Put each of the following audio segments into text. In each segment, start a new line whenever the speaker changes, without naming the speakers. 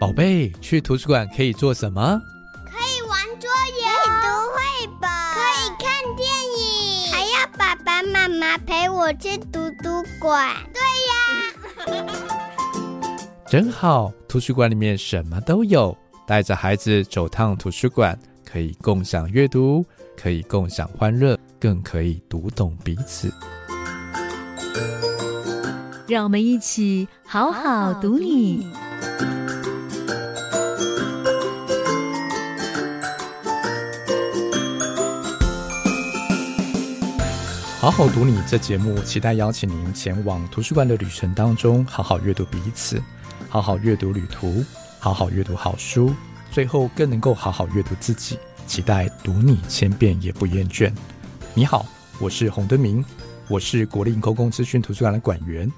宝贝，去图书馆可以做什么？
可以玩桌游，可以读绘本，可以看电影，还要爸爸妈妈陪我去图书馆。对呀，
真好，图书馆里面什么都有。带着孩子走趟图书馆，可以共享阅读，可以共享欢乐，更可以读懂彼此。
让我们一起好好读你。
好好读你这节目，期待邀请您前往图书馆的旅程当中，好好阅读彼此，好好阅读旅途，好好阅读好书，最后更能够好好阅读自己。期待读你千遍也不厌倦。你好，我是洪敦明，我是国立公共资讯图书馆的馆员。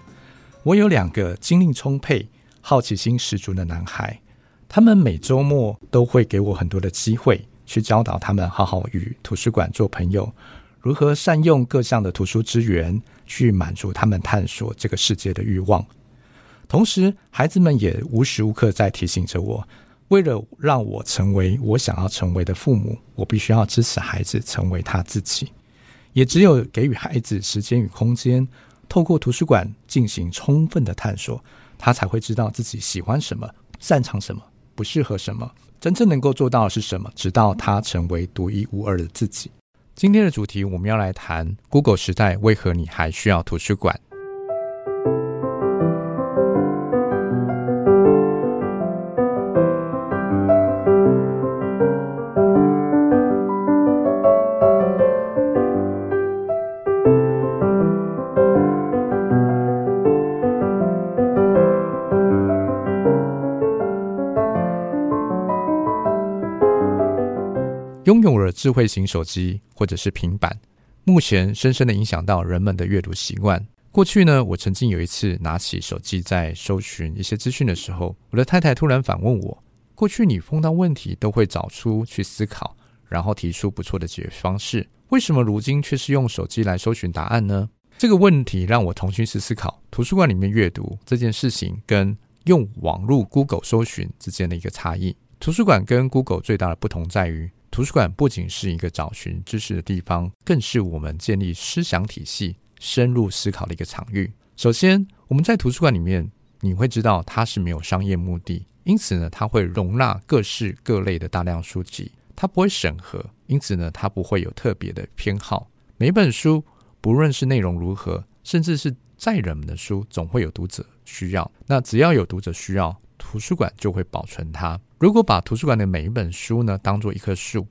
我有两个精力充沛、好奇心十足的男孩，他们每周末都会给我很多的机会，去教导他们好好与图书馆做朋友。如何善用各项的图书资源，去满足他们探索这个世界的欲望？同时，孩子们也无时无刻在提醒着我：为了让我成为我想要成为的父母，我必须要支持孩子成为他自己。也只有给予孩子时间与空间，透过图书馆进行充分的探索，他才会知道自己喜欢什么、擅长什么、不适合什么，真正能够做到的是什么，直到他成为独一无二的自己。今天的主题，我们要来谈 Google 时代，为何你还需要图书馆？智慧型手机或者是平板，目前深深的影响到人们的阅读习惯。过去呢，我曾经有一次拿起手机在搜寻一些资讯的时候，我的太太突然反问我：“过去你碰到问题都会找出去思考，然后提出不错的解决方式，为什么如今却是用手机来搜寻答案呢？”这个问题让我重新去思考图书馆里面阅读这件事情跟用网络 Google 搜寻之间的一个差异。图书馆跟 Google 最大的不同在于，图书馆不仅是一个找寻知识的地方，更是我们建立思想体系、深入思考的一个场域。首先，我们在图书馆里面，你会知道它是没有商业目的，因此呢，它会容纳各式各类的大量书籍，它不会审核，因此呢，它不会有特别的偏好。每本书，不论是内容如何，甚至是再冷门的书，总会有读者需要。那只要有读者需要，图书馆就会保存它。如果把图书馆的每一本书呢，当做一棵树，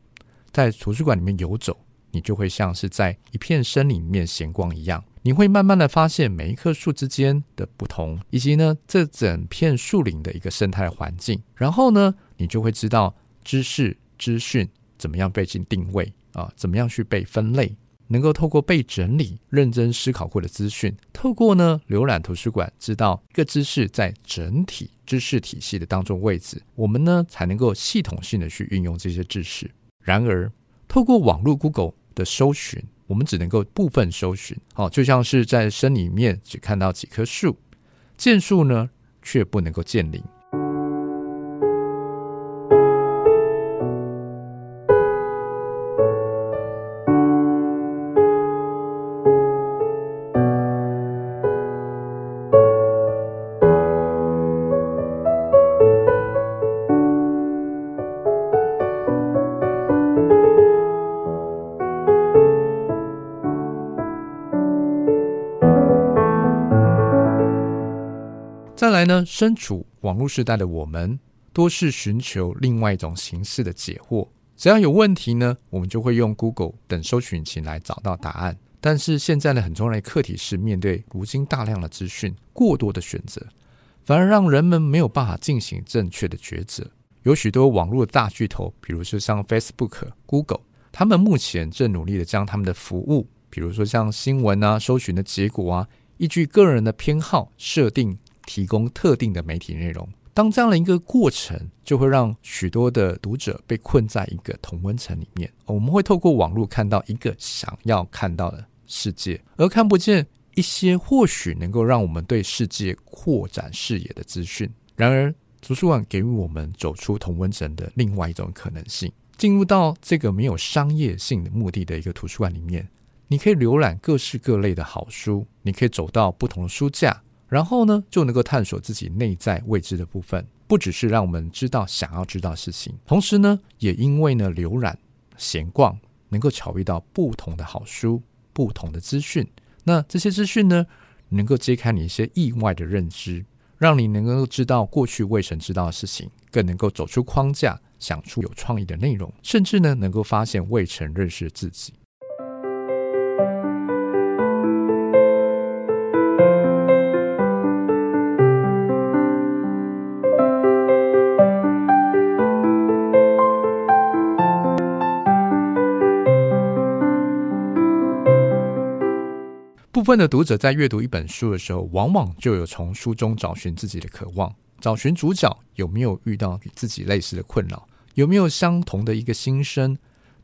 在图书馆里面游走，你就会像是在一片森林里面闲逛一样。你会慢慢的发现每一棵树之间的不同，以及呢，这整片树林的一个生态环境。然后呢，你就会知道知识资讯怎么样被进定位啊，怎么样去被分类。能够透过被整理、认真思考过的资讯，透过呢浏览图书馆，知道一个知识在整体知识体系的当中位置，我们呢才能够系统性的去运用这些知识。然而，透过网络 Google 的搜寻，我们只能够部分搜寻，哦，就像是在森林里面只看到几棵树，见树呢却不能够见林。来呢，身处网络时代的我们，多是寻求另外一种形式的解惑。只要有问题呢，我们就会用 Google 等搜寻引擎来找到答案。但是现在呢，很重要的课题是，面对如今大量的资讯、过多的选择，反而让人们没有办法进行正确的抉择。有许多网络大巨头，比如说像 Facebook、Google，他们目前正努力的将他们的服务，比如说像新闻啊、搜寻的结果啊，依据个人的偏好设定。提供特定的媒体内容，当这样的一个过程，就会让许多的读者被困在一个同温层里面。我们会透过网络看到一个想要看到的世界，而看不见一些或许能够让我们对世界扩展视野的资讯。然而，图书馆给予我们走出同温层的另外一种可能性，进入到这个没有商业性的目的的一个图书馆里面，你可以浏览各式各类的好书，你可以走到不同的书架，然后呢，就能够探索自己内在未知的部分。不只是让我们知道想要知道事情，同时呢，也因为呢，浏览、闲逛，能够巧遇到不同的好书、不同的资讯。那这些资讯呢，能够揭开你一些意外的认知，让你能够知道过去未曾知道的事情，更能够走出框架，想出有创意的内容，甚至呢，能够发现未曾认识的自己。部分的读者在阅读一本书的时候，往往就有从书中找寻自己的渴望，找寻主角有没有遇到与自己类似的困扰，有没有相同的一个心声，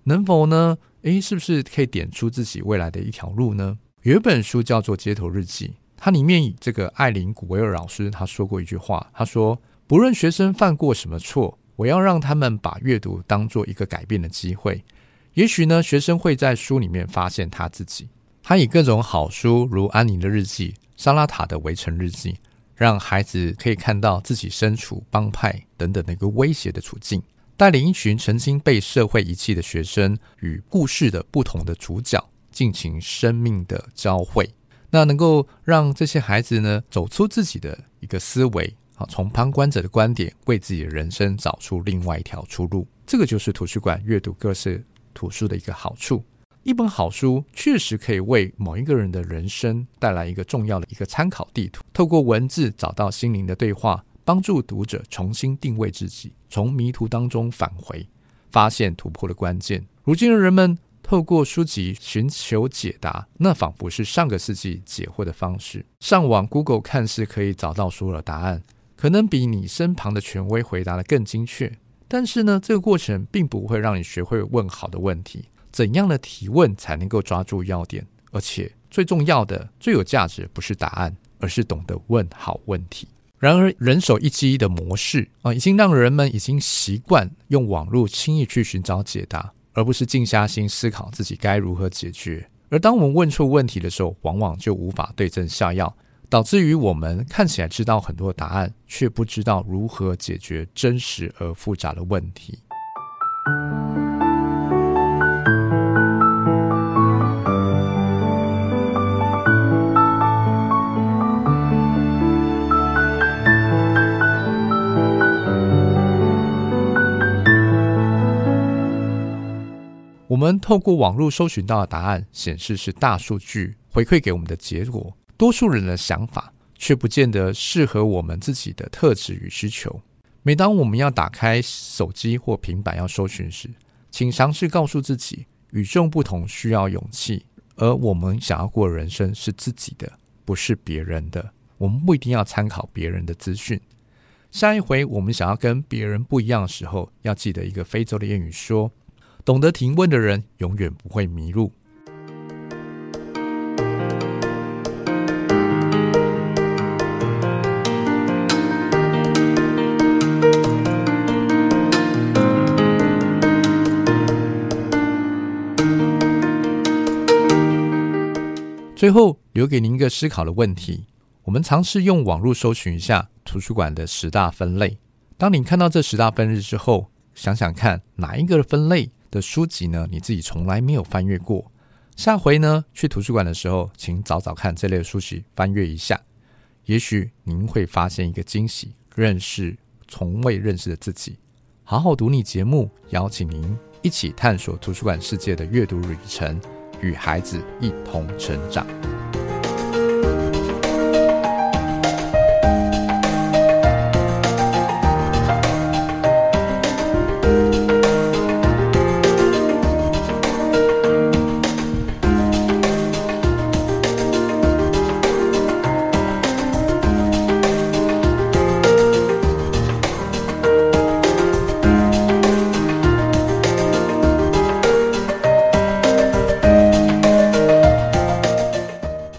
能否呢？诶，是不是可以点出自己未来的一条路呢？有一本书叫做《街头日记》，它里面这个艾琳·古维尔老师他说过一句话，他说：“不论学生犯过什么错，我要让他们把阅读当做一个改变的机会。也许呢，学生会在书里面发现他自己。”他以各种好书，如安妮的日记、莎拉塔的围城日记，让孩子可以看到自己身处帮派等等的一个威胁的处境，带领一群曾经被社会遗弃的学生与故事的不同的主角进行生命的交汇，那能够让这些孩子呢走出自己的一个思维，啊，从旁观者的观点为自己的人生找出另外一条出路。这个就是图书馆阅读各式图书的一个好处。一本好书确实可以为某一个人的人生带来一个重要的一个参考地图，透过文字找到心灵的对话，帮助读者重新定位自己，从迷途当中返回，发现突破的关键。如今的人们透过书籍寻求解答，那仿佛是上个世纪解惑的方式。上网 Google 看似可以找到所有的答案，可能比你身旁的权威回答得更精确，但是呢，这个过程并不会让你学会问好的问题。怎样的提问才能够抓住要点？而且最重要的、最有价值，不是答案，而是懂得问好问题。然而，人手一机的模式啊，已经让人们已经习惯用网络轻易去寻找解答，而不是静下心思考自己该如何解决。而当我们问错问题的时候，往往就无法对症下药，导致于我们看起来知道很多答案，却不知道如何解决真实而复杂的问题。我们透过网络搜寻到的答案，显示是大数据回馈给我们的结果。多数人的想法却不见得适合我们自己的特质与需求。每当我们要打开手机或平板要搜寻时，请尝试告诉自己：与众不同需要勇气，而我们想要过的人生是自己的，不是别人的。我们不一定要参考别人的资讯。下一回我们想要跟别人不一样的时候，要记得一个非洲的谚语说。懂得提问的人永远不会迷路。最后，留给您一个思考的问题：我们尝试用网络搜寻一下图书馆的十大分类。当你看到这十大分类之后，想想看哪一个分类的书籍呢，你自己从来没有翻阅过。下回呢，去图书馆的时候，请找找看这类的书籍，翻阅一下，也许您会发现一个惊喜，认识从未认识的自己。好好读你节目，邀请您一起探索图书馆世界的阅读旅程，与孩子一同成长。